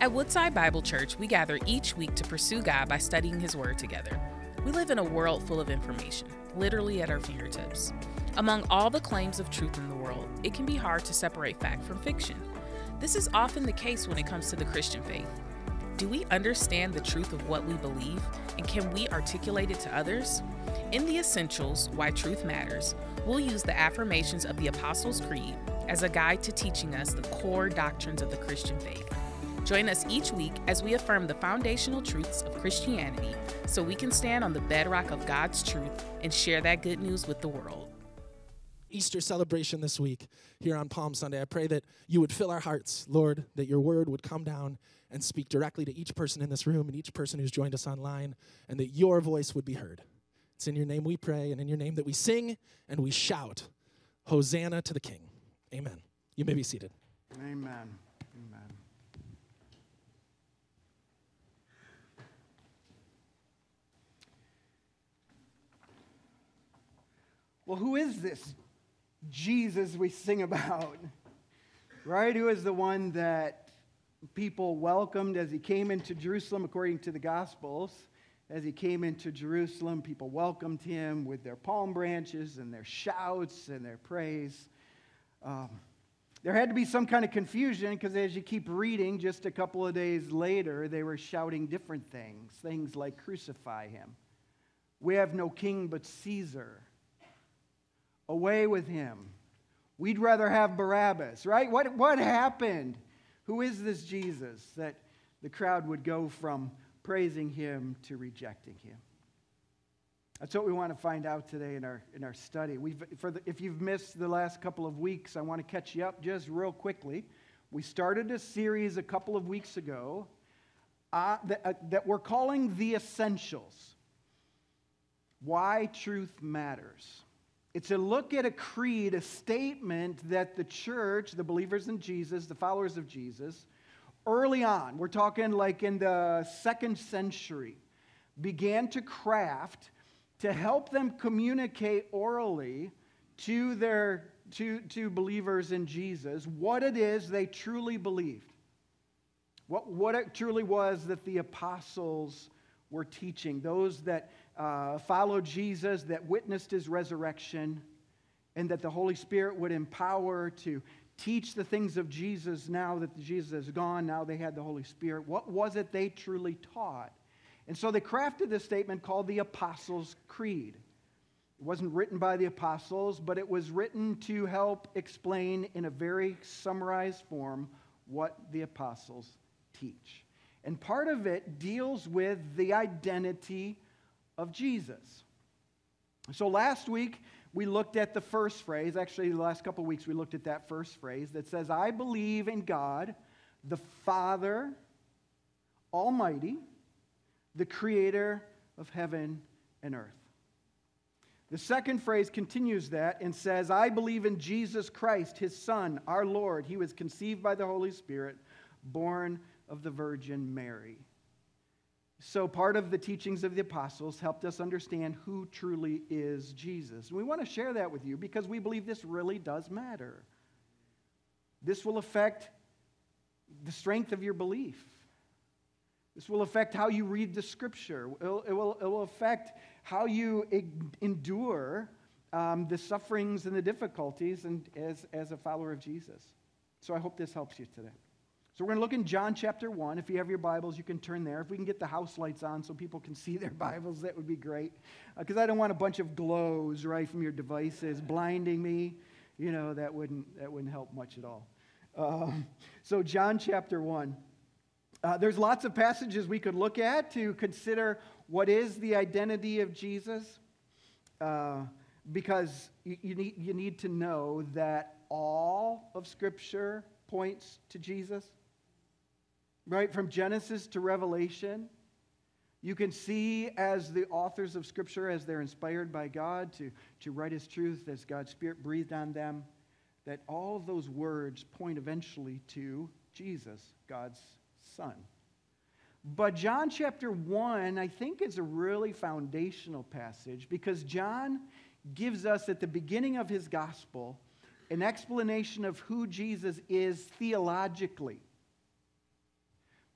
At Woodside Bible Church, we gather each week to pursue God by studying His Word together. We live in a world full of information, literally at our fingertips. Among all the claims of truth in the world, it can be hard to separate fact from fiction. This is often the case when it comes to the Christian faith. Do we understand the truth of what we believe, and can we articulate it to others? In the Essentials Why Truth Matters, we'll use the affirmations of the Apostles' Creed as a guide to teaching us the core doctrines of the Christian faith. Join us each week as we affirm the foundational truths of Christianity so we can stand on the bedrock of God's truth and share that good news with the world. Easter celebration this week here on Palm Sunday. I pray that you would fill our hearts, Lord, that your word would come down and speak directly to each person in this room and each person who's joined us online, and that your voice would be heard. It's in your name we pray, and in your name that we sing and we shout, Hosanna to the King. Amen. You may be seated. Amen. Amen. Well, who is this Jesus we sing about? Right? Who is the one that people welcomed as he came into Jerusalem, according to the Gospels? As he came into Jerusalem, people welcomed him with their palm branches and their shouts and their praise. Um, there had to be some kind of confusion because as you keep reading, just a couple of days later, they were shouting different things. Things like, Crucify him. We have no king but Caesar. Away with him. We'd rather have Barabbas, right? What, what happened? Who is this Jesus that the crowd would go from praising him to rejecting him? That's what we want to find out today in our, in our study. We've, for the, if you've missed the last couple of weeks, I want to catch you up just real quickly. We started a series a couple of weeks ago uh, that, uh, that we're calling The Essentials Why Truth Matters. It's a look at a creed, a statement that the church, the believers in Jesus, the followers of Jesus, early on, we're talking like in the second century, began to craft to help them communicate orally to their to, to believers in Jesus what it is they truly believed. What, what it truly was that the apostles were teaching, those that uh, followed Jesus, that witnessed his resurrection, and that the Holy Spirit would empower to teach the things of Jesus now that Jesus is gone, now they had the Holy Spirit. What was it they truly taught? And so they crafted this statement called the Apostles' Creed. It wasn't written by the apostles, but it was written to help explain in a very summarized form what the apostles teach. And part of it deals with the identity of Jesus. So last week, we looked at the first phrase. Actually, the last couple weeks, we looked at that first phrase that says, I believe in God, the Father Almighty the creator of heaven and earth. The second phrase continues that and says, I believe in Jesus Christ, his Son, our Lord. He was conceived by the Holy Spirit, born of the Virgin Mary. So, part of the teachings of the apostles helped us understand who truly is Jesus. And We want to share that with you because we believe this really does matter. This will affect the strength of your belief. This will affect how you read the scripture. It will, it will, affect how you endure um, the sufferings and the difficulties and as, as a follower of Jesus. So I hope this helps you today. So we're going to look in John chapter 1. If you have your Bibles, you can turn there. If we can get the house lights on so people can see their Bibles, that would be great. Because uh, I don't want a bunch of glows, right, from your devices blinding me. You know, that wouldn't, that wouldn't help much at all. Um, so, John chapter 1. Uh, there's lots of passages we could look at to consider what is the identity of Jesus, uh, because you, you, need, you need to know that all of Scripture points to Jesus. Right? From Genesis to Revelation, you can see as the authors of Scripture, as they're inspired by God to, to write His truth, as God's Spirit breathed on them, that all of those words point eventually to Jesus, God's Son. But John chapter 1, I think, is a really foundational passage because John gives us at the beginning of his gospel an explanation of who Jesus is theologically.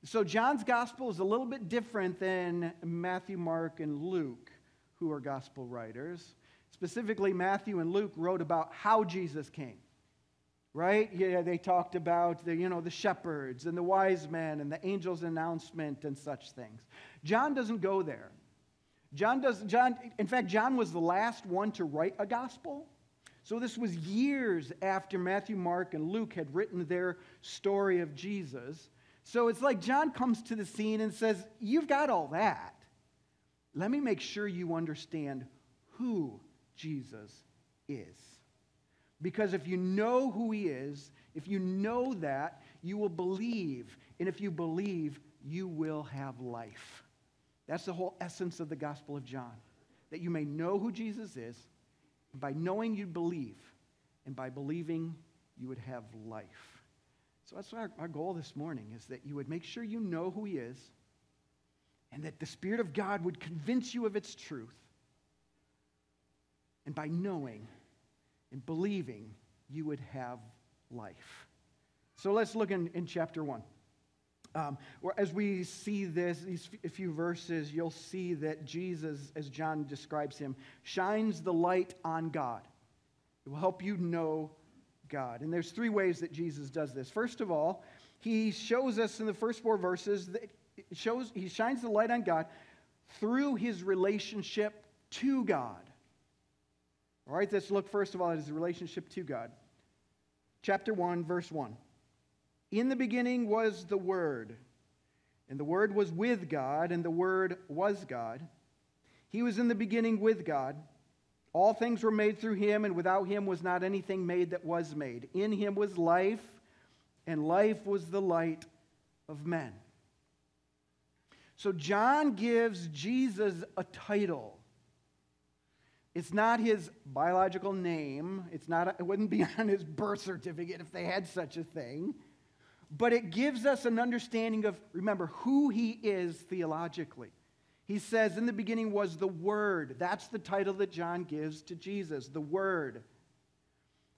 So, John's gospel is a little bit different than Matthew, Mark, and Luke, who are gospel writers. Specifically, Matthew and Luke wrote about how Jesus came. Right? Yeah, they talked about the, you know, the shepherds and the wise men and the angel's announcement and such things. John doesn't go there. John does John in fact John was the last one to write a gospel. So this was years after Matthew, Mark and Luke had written their story of Jesus. So it's like John comes to the scene and says, You've got all that. Let me make sure you understand who Jesus is. Because if you know who he is, if you know that, you will believe. And if you believe, you will have life. That's the whole essence of the Gospel of John. That you may know who Jesus is. By knowing, you believe. And by believing, you would have life. So that's our, our goal this morning is that you would make sure you know who he is and that the Spirit of God would convince you of its truth. And by knowing and believing, you would have life. So let's look in, in chapter 1. Um, as we see this, these few verses, you'll see that Jesus, as John describes him, shines the light on God. It will help you know God. And there's three ways that Jesus does this. First of all, he shows us in the first four verses that shows he shines the light on God through his relationship to God. All right, let's look first of all at his relationship to God. Chapter 1, verse 1. In the beginning was the Word, and the Word was with God, and the Word was God. He was in the beginning with God. All things were made through him, and without him was not anything made that was made. In him was life, and life was the light of men. So John gives Jesus a title. It's not his biological name. It's not, it wouldn't be on his birth certificate if they had such a thing. But it gives us an understanding of, remember, who he is theologically. He says, In the beginning was the Word. That's the title that John gives to Jesus, the Word.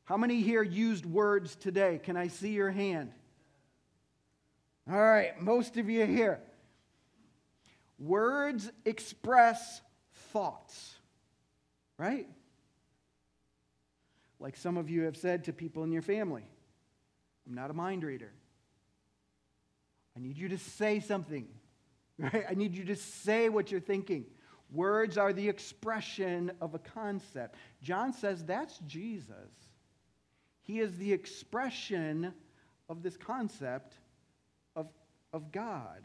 How many here used words today? Can I see your hand? All right, most of you here. Words express thoughts, right? Like some of you have said to people in your family I'm not a mind reader. I need you to say something. Right? I need you to say what you're thinking. Words are the expression of a concept. John says that's Jesus. He is the expression of this concept of, of God.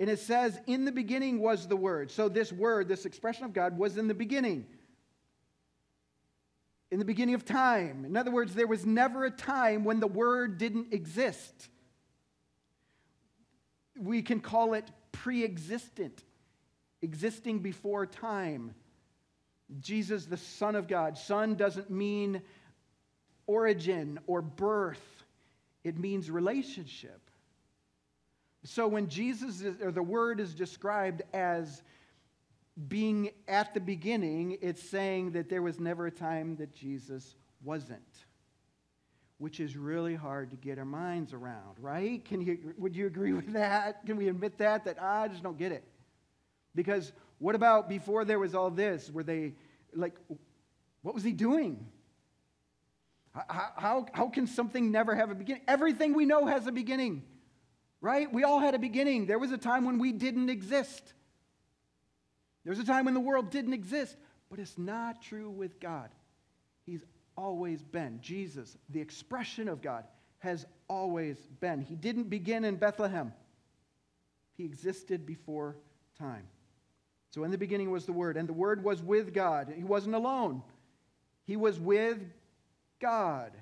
And it says, in the beginning was the Word. So, this Word, this expression of God, was in the beginning. In the beginning of time. In other words, there was never a time when the Word didn't exist we can call it pre existent, existing before time. Jesus, the Son of God. Son doesn't mean origin or birth, it means relationship. So when Jesus is, or the Word is described as being at the beginning, it's saying that there was never a time that Jesus wasn't which is really hard to get our minds around, right? Can you, would you agree with that? Can we admit that? That ah, I just don't get it. Because what about before there was all this? Were they like, what was he doing? How, how, how can something never have a beginning? Everything we know has a beginning, right? We all had a beginning. There was a time when we didn't exist. There was a time when the world didn't exist, but it's not true with God. Always been. Jesus, the expression of God, has always been. He didn't begin in Bethlehem, He existed before time. So in the beginning was the Word, and the Word was with God. He wasn't alone, He was with God.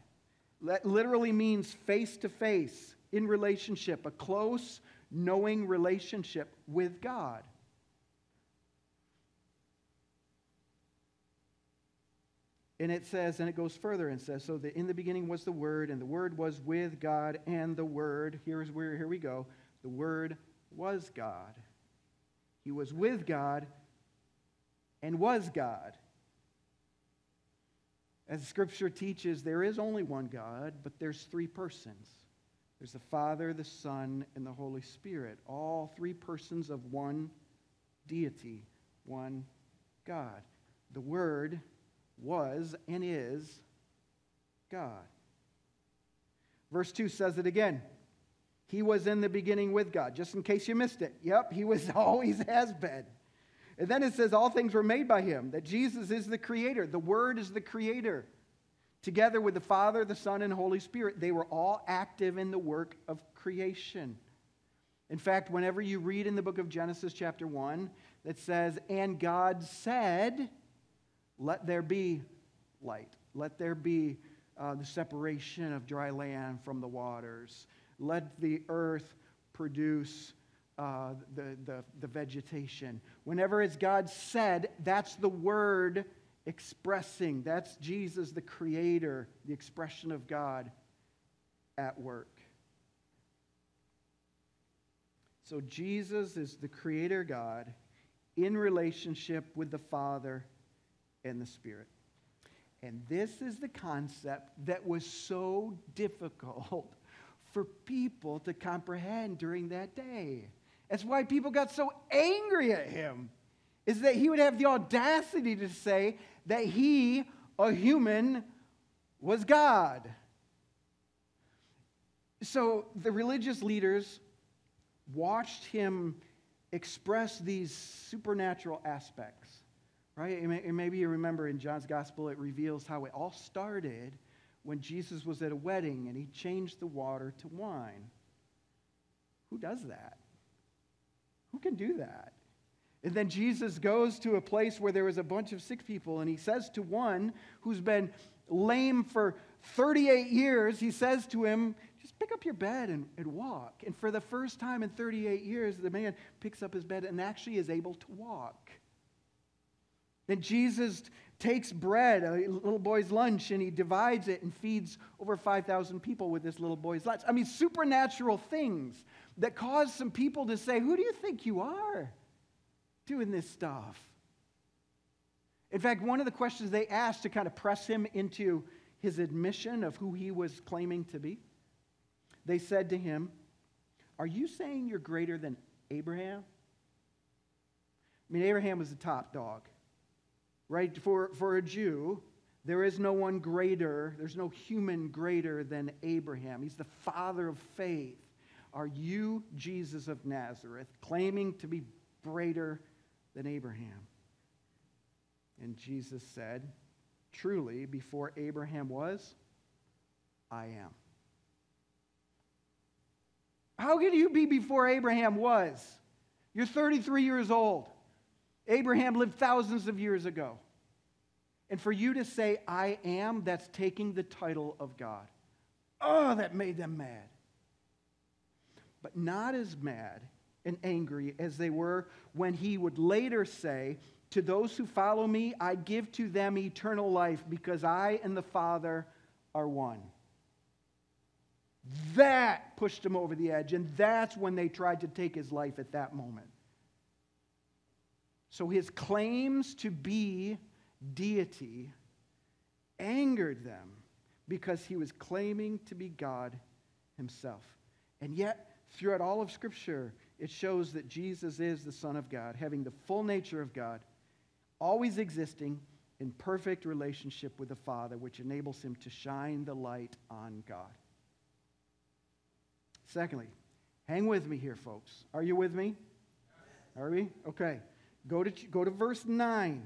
That literally means face to face, in relationship, a close, knowing relationship with God. And it says, and it goes further and says, so that in the beginning was the Word, and the Word was with God, and the Word, here's where, here we go, the Word was God. He was with God and was God. As Scripture teaches, there is only one God, but there's three persons. There's the Father, the Son, and the Holy Spirit, all three persons of one deity, one God. The Word was and is God. Verse 2 says it again. He was in the beginning with God, just in case you missed it. Yep, he was always has been. And then it says all things were made by him, that Jesus is the creator. The Word is the creator. Together with the Father, the Son, and Holy Spirit, they were all active in the work of creation. In fact, whenever you read in the book of Genesis, chapter 1, that says, And God said, Let there be light, let there be uh, the separation of dry land from the waters, let the earth produce uh, the, the, the vegetation. Whenever it's God said, that's the word expressing. That's Jesus, the creator, the expression of God at work. So Jesus is the creator God in relationship with the Father and the Spirit. And this is the concept that was so difficult for people to comprehend during that day. That's why people got so angry at him, is that he would have the audacity to say that he, a human, was God. So the religious leaders watched him express these supernatural aspects, right? And maybe you remember in John's gospel, it reveals how it all started when Jesus was at a wedding and he changed the water to wine. Who does that? Who can do that? And then Jesus goes to a place where there was a bunch of sick people, and he says to one who's been lame for 38 years, he says to him, Just pick up your bed and, and walk. And for the first time in 38 years, the man picks up his bed and actually is able to walk. Then Jesus takes bread, a little boy's lunch, and he divides it and feeds over 5,000 people with this little boy's lunch. I mean, supernatural things that cause some people to say, Who do you think you are doing this stuff? In fact, one of the questions they asked to kind of press him into his admission of who he was claiming to be, they said to him, Are you saying you're greater than Abraham? I mean, Abraham was the top dog, right? For, for a Jew, there is no one greater, there's no human greater than Abraham. He's the father of faith. Are you Jesus of Nazareth, claiming to be greater than Abraham? And Jesus said, Truly, before Abraham was, I am. How can you be before Abraham was? You're 33 years old. Abraham lived thousands of years ago. And for you to say, I am, that's taking the title of God. Oh, that made them mad but not as mad and angry as they were when he would later say, To those who follow me, I give to them eternal life because I and the Father are one. That pushed him over the edge, and that's when they tried to take his life at that moment. So his claims to be deity angered them because he was claiming to be God himself. And yet, Throughout all of Scripture, it shows that Jesus is the Son of God, having the full nature of God, always existing in perfect relationship with the Father, which enables him to shine the light on God. Secondly, hang with me here, folks. Are you with me? Are we? Okay. Go to, go to verse 9.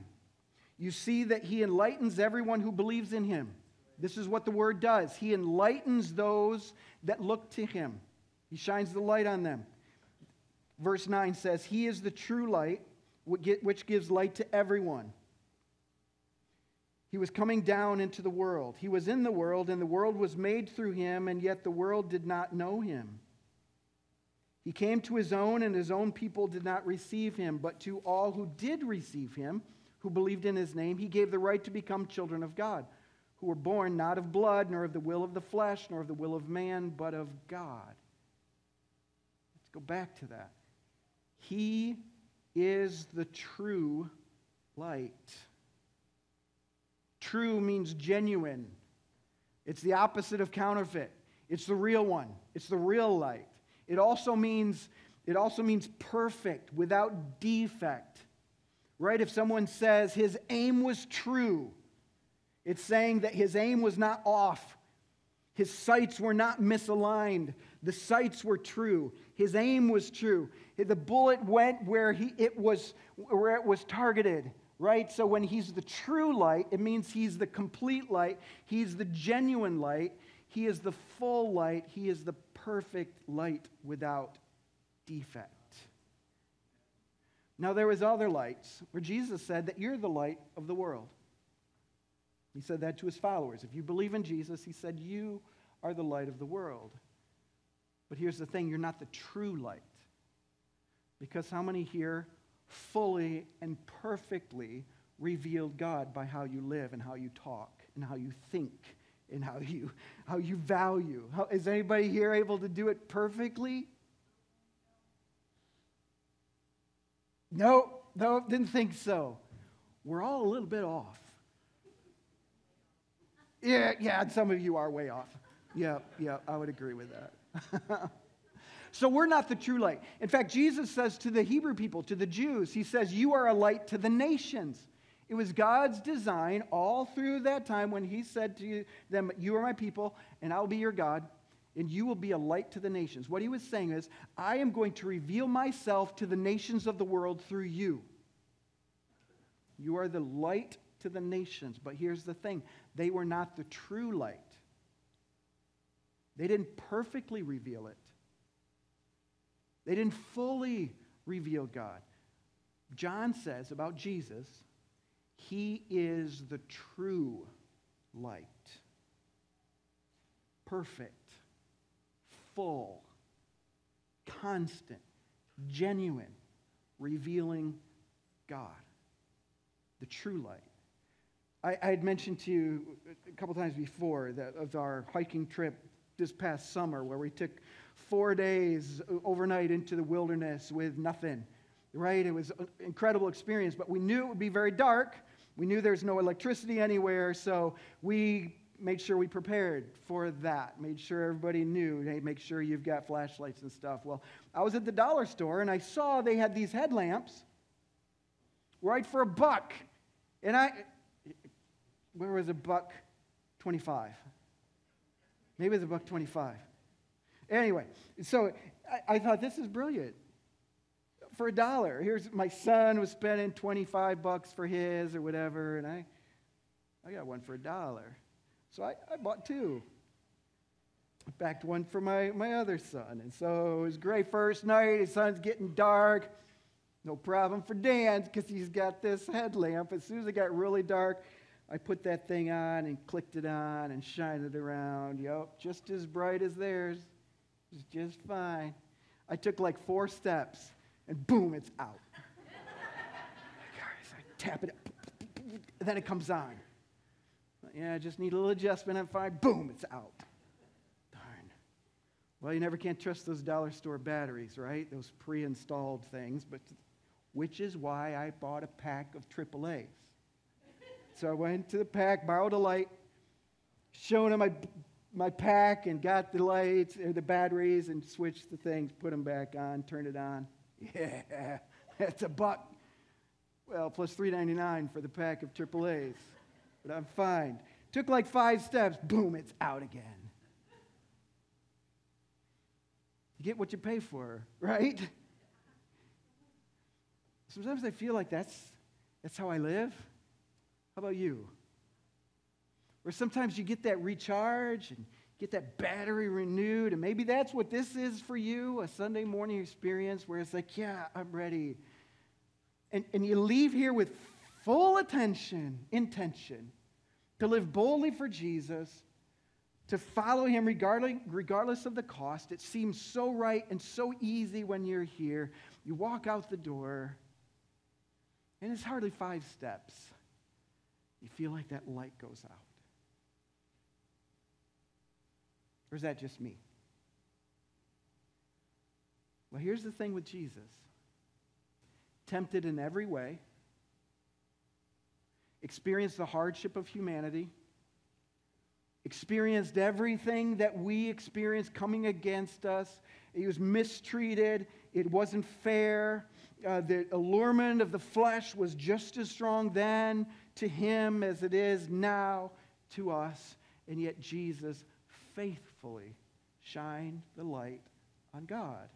You see that he enlightens everyone who believes in him. This is what the word does. He enlightens those that look to him. He shines the light on them. Verse 9 says, He is the true light, which gives light to everyone. He was coming down into the world. He was in the world, and the world was made through him, and yet the world did not know him. He came to his own, and his own people did not receive him. But to all who did receive him, who believed in his name, he gave the right to become children of God, who were born not of blood, nor of the will of the flesh, nor of the will of man, but of God. Let's go back to that. He is the true light. True means genuine, it's the opposite of counterfeit. It's the real one. It's the real light. It also means it also means perfect, without defect. Right? If someone says his aim was true, it's saying that his aim was not off. His sights were not misaligned. The sights were true. His aim was true. The bullet went where he, it was where it was targeted, right? So when he's the true light, it means he's the complete light. He's the genuine light. He is the full light. He is the perfect light without defect. Now there was other lights where Jesus said that you're the light of the world. He said that to his followers. If you believe in Jesus, he said you are the light of the world. But here's the thing, you're not the true light. Because how many here fully and perfectly revealed God by how you live and how you talk and how you think and how you, how you value. How, is anybody here able to do it perfectly? No, no, didn't think so. We're all a little bit off. Yeah, yeah, some of you are way off. Yeah, yeah, I would agree with that. so we're not the true light. In fact, Jesus says to the Hebrew people, to the Jews, He says, You are a light to the nations. It was God's design all through that time when He said to them, You are my people, and I'll be your God, and you will be a light to the nations. What He was saying is, I am going to reveal myself to the nations of the world through you. You are the light to the nations. But here's the thing they were not the true light, they didn't perfectly reveal it, they didn't fully reveal God. John says about Jesus, he is the true light. Perfect, full, constant, genuine, revealing God. The true light. I, I had mentioned to you a couple times before that of our hiking trip this past summer where we took four days overnight into the wilderness with nothing right? It was an incredible experience, but we knew it would be very dark. We knew there's no electricity anywhere, so we made sure we prepared for that. Made sure everybody knew, hey, make sure you've got flashlights and stuff. Well, I was at the dollar store and I saw they had these headlamps right for a buck. And I, where was a buck 25? Maybe it was a buck 25. Anyway, so I, I thought this is brilliant for a dollar. Here's my son was spending 25 bucks for his or whatever, and I, I got one for a dollar. So I, I bought two. I backed one for my, my other son. And so it was great first night. His son's getting dark. No problem for Dan because he's got this headlamp. As soon as it got really dark, I put that thing on and clicked it on and shined it around. Yep, just as bright as theirs. It was just fine. I took like four steps and boom, it's out. Guys, I tap it, and then it comes on. Yeah, I just need a little adjustment. I'm fine. Boom, it's out. Darn. Well, you never can trust those dollar store batteries, right? Those pre installed things, but which is why I bought a pack of AAA's. So I went to the pack, borrowed a light, showed him my, my pack, and got the lights, or the batteries, and switched the things, put them back on, turned it on. Yeah, that's a buck. Well, plus three ninety nine for the pack of AAA's. But I'm fine. Took like five steps, boom, it's out again. You get what you pay for, right? Sometimes I feel like that's, that's how I live. How about you? Or sometimes you get that recharge and get that battery renewed. And maybe that's what this is for you a Sunday morning experience where it's like, yeah, I'm ready. And, and you leave here with full attention, intention to live boldly for Jesus, to follow him regardless, regardless of the cost. It seems so right and so easy when you're here. You walk out the door, and it's hardly five steps. You feel like that light goes out. Or is that just me? Well, here's the thing with Jesus tempted in every way, experienced the hardship of humanity, experienced everything that we experience coming against us. He was mistreated. It wasn't fair. Uh, the allurement of the flesh was just as strong then to him as it is now to us. And yet Jesus shined the light on God.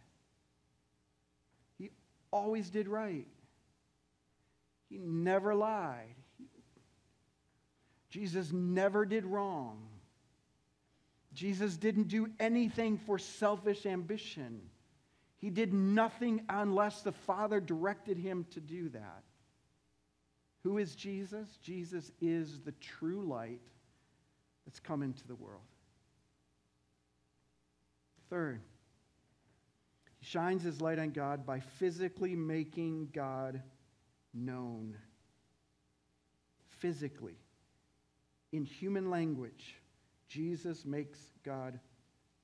He always did right. He never lied. Jesus never did wrong. Jesus didn't do anything for selfish ambition. He did nothing unless the Father directed him to do that. Who is Jesus? Jesus is the true light that's come into the world. Third, he shines his light on God by physically making God known. Physically. In human language, Jesus makes God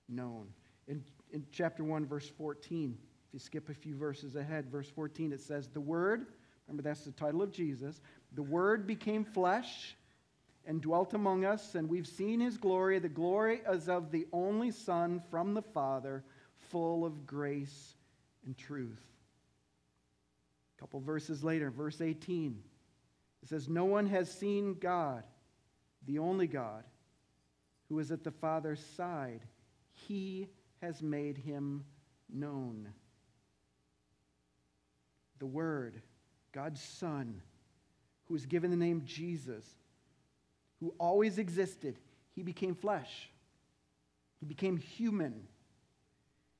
known. In, in chapter 1, verse 14, if you skip a few verses ahead, verse 14, it says, The Word, remember that's the title of Jesus, the Word became flesh and dwelt among us, and we've seen his glory. The glory as of the only Son from the Father, full of grace and truth. A couple verses later, verse 18, it says, No one has seen God, the only God, who is at the Father's side. He has made him known. The Word, God's Son, who was given the name Jesus, who always existed, he became flesh. He became human.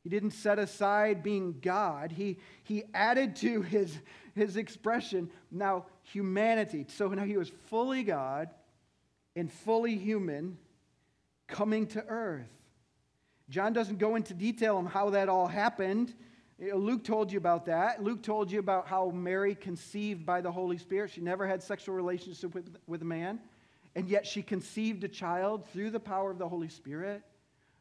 He didn't set aside being God. He, he added to his, his expression now humanity. So now he was fully God and fully human coming to earth. John doesn't go into detail on how that all happened. Eh, Luke told you about that. Luke told you about how Mary conceived by the Holy Spirit. She never had sexual relationship with, with a man, and yet she conceived a child through the power of the Holy Spirit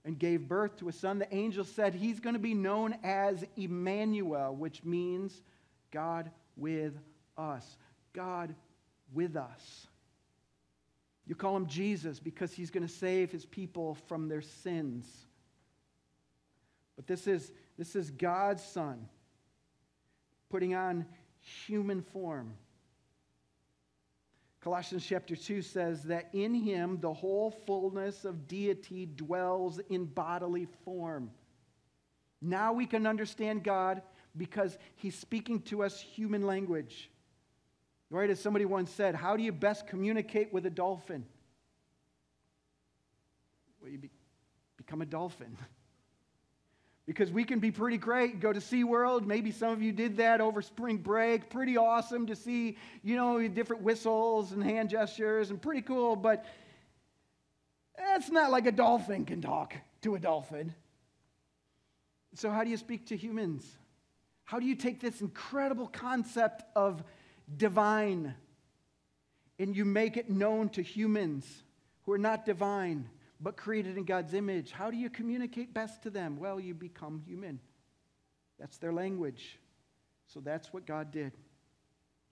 and gave birth to a son. The angel said he's going to be known as Emmanuel, which means God with us. God with us. You call him Jesus because he's going to save his people from their sins. But this is, this is God's Son putting on human form. Colossians chapter 2 says that in him the whole fullness of deity dwells in bodily form. Now we can understand God because he's speaking to us human language. Right? As somebody once said, how do you best communicate with a dolphin? Well, you be, become a dolphin. because we can be pretty great. Go to SeaWorld. Maybe some of you did that over spring break. Pretty awesome to see, you know, different whistles and hand gestures and pretty cool, but it's not like a dolphin can talk to a dolphin. So, how do you speak to humans? How do you take this incredible concept of divine and you make it known to humans who are not divine? But created in God's image. How do you communicate best to them? Well, you become human. That's their language. So that's what God did.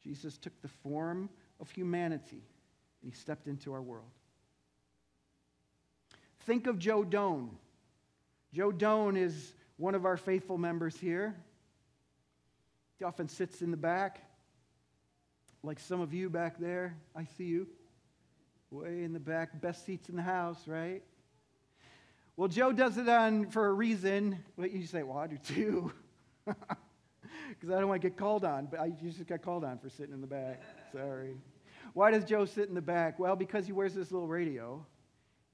Jesus took the form of humanity and he stepped into our world. Think of Joe Doan. Joe Doan is one of our faithful members here. He often sits in the back, like some of you back there. I see you way in the back, best seats in the house, right? Well, Joe does it on for a reason. Well, you say, well, I do too. Because I don't want to get called on, but I just got called on for sitting in the back. Sorry. Why does Joe sit in the back? Well, because he wears this little radio.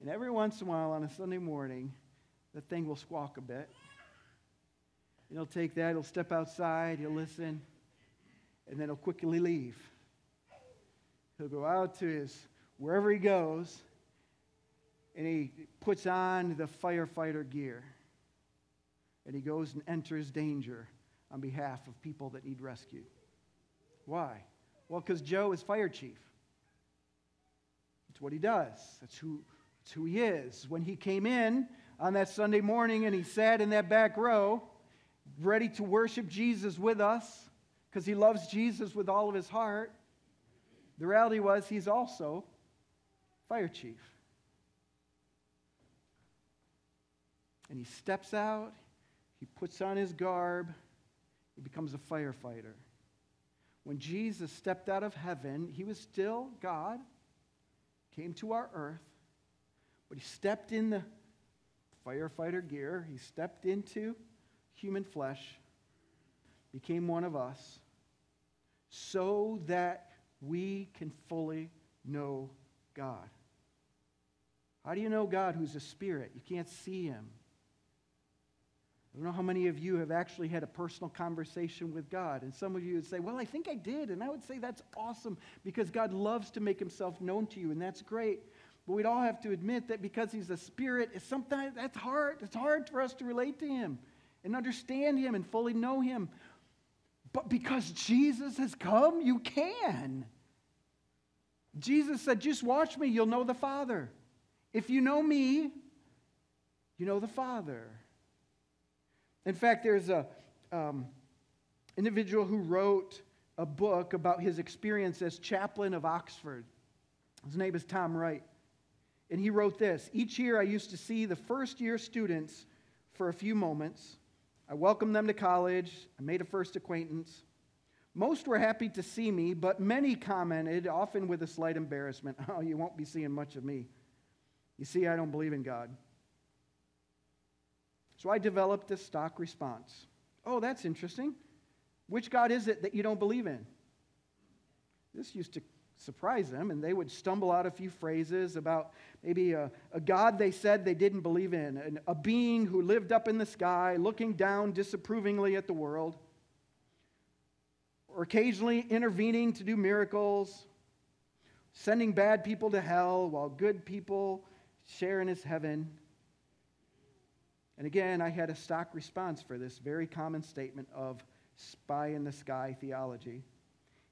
And every once in a while on a Sunday morning, the thing will squawk a bit. And he'll take that, he'll step outside, he'll listen, and then he'll quickly leave. He'll go out to his wherever he goes, and he puts on the firefighter gear. And he goes and enters danger on behalf of people that need rescue. Why? Well, because Joe is fire chief. That's what he does. That's who, that's who he is. When he came in on that Sunday morning and he sat in that back row, ready to worship Jesus with us, because he loves Jesus with all of his heart, the reality was he's also fire chief. and he steps out, he puts on his garb, he becomes a firefighter. When Jesus stepped out of heaven, he was still God, came to our earth, but he stepped in the firefighter gear, he stepped into human flesh, became one of us, so that we can fully know God. How do you know God who's a spirit? You can't see him. I don't know how many of you have actually had a personal conversation with God. And some of you would say, Well, I think I did. And I would say that's awesome because God loves to make himself known to you, and that's great. But we'd all have to admit that because he's a spirit, it's sometimes that's hard. It's hard for us to relate to him and understand him and fully know him. But because Jesus has come, you can. Jesus said, Just watch me, you'll know the Father. If you know me, you know the Father. In fact, there's a um, individual who wrote a book about his experience as chaplain of Oxford. His name is Tom Wright. And he wrote this Each year I used to see the first year students for a few moments. I welcomed them to college. I made a first acquaintance. Most were happy to see me, but many commented, often with a slight embarrassment, Oh, you won't be seeing much of me. You see, I don't believe in God. So I developed a stock response. Oh, that's interesting. Which God is it that you don't believe in? This used to surprise them, and they would stumble out a few phrases about maybe a, a God they said they didn't believe in, an, a being who lived up in the sky, looking down disapprovingly at the world, or occasionally intervening to do miracles, sending bad people to hell while good people share in his heaven. And again, I had a stock response for this very common statement of spy in the sky theology.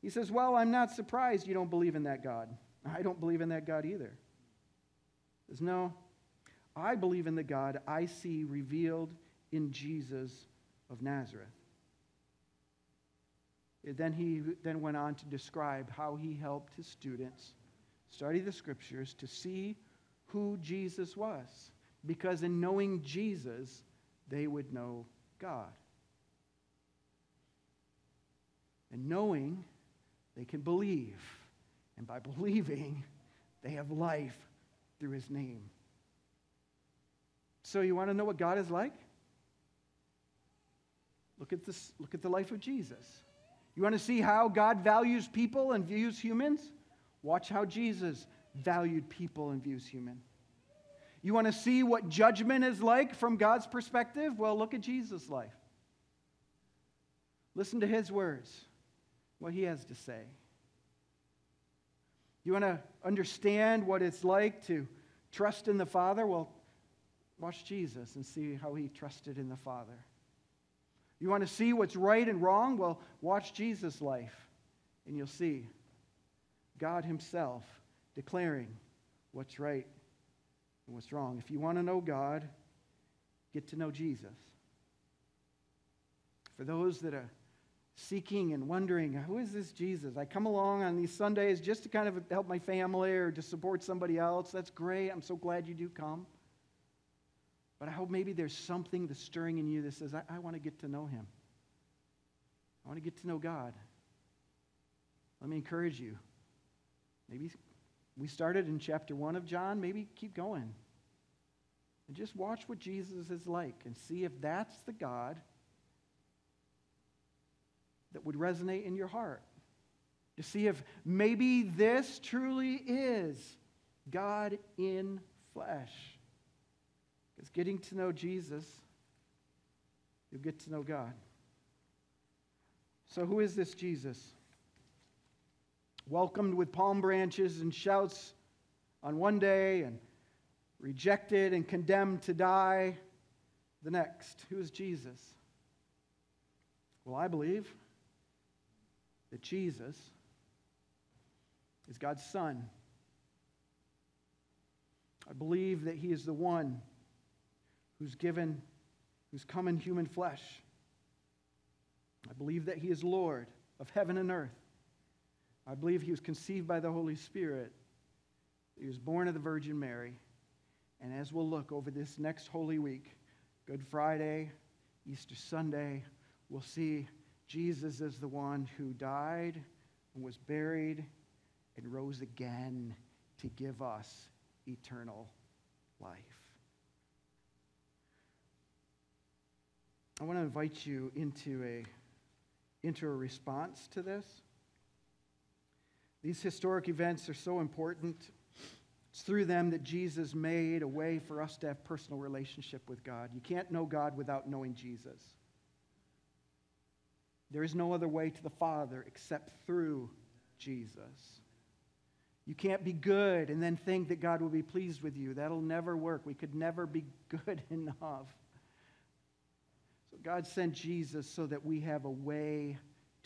He says, Well, I'm not surprised you don't believe in that God. I don't believe in that God either. He says, No, I believe in the God I see revealed in Jesus of Nazareth. Then he then went on to describe how he helped his students study the scriptures to see who Jesus was. Because in knowing Jesus, they would know God. And knowing, they can believe. And by believing, they have life through his name. So, you want to know what God is like? Look at, this, look at the life of Jesus. You want to see how God values people and views humans? Watch how Jesus valued people and views human. You want to see what judgment is like from God's perspective? Well, look at Jesus' life. Listen to his words, what he has to say. You want to understand what it's like to trust in the Father? Well, watch Jesus and see how he trusted in the Father. You want to see what's right and wrong? Well, watch Jesus' life, and you'll see God Himself declaring what's right and what's wrong. If you want to know God, get to know Jesus. For those that are seeking and wondering, who is this Jesus? I come along on these Sundays just to kind of help my family or to support somebody else. That's great. I'm so glad you do come. But I hope maybe there's something that's stirring in you that says, I, I want to get to know him. I want to get to know God. Let me encourage you. Maybe we started in chapter 1 of John. Maybe keep going. And just watch what Jesus is like and see if that's the God that would resonate in your heart. To see if maybe this truly is God in flesh. Because getting to know Jesus, you'll get to know God. So, who is this Jesus? Welcomed with palm branches and shouts on one day and rejected and condemned to die the next. Who is Jesus? Well, I believe that Jesus is God's Son. I believe that He is the one who's given, who's come in human flesh. I believe that He is Lord of heaven and earth. I believe he was conceived by the Holy Spirit. He was born of the Virgin Mary. And as we'll look over this next Holy Week, Good Friday, Easter Sunday, we'll see Jesus as the one who died and was buried and rose again to give us eternal life. I want to invite you into a, into a response to this. These historic events are so important. It's through them that Jesus made a way for us to have personal relationship with God. You can't know God without knowing Jesus. There is no other way to the Father except through Jesus. You can't be good and then think that God will be pleased with you. That'll never work. We could never be good enough. So God sent Jesus so that we have a way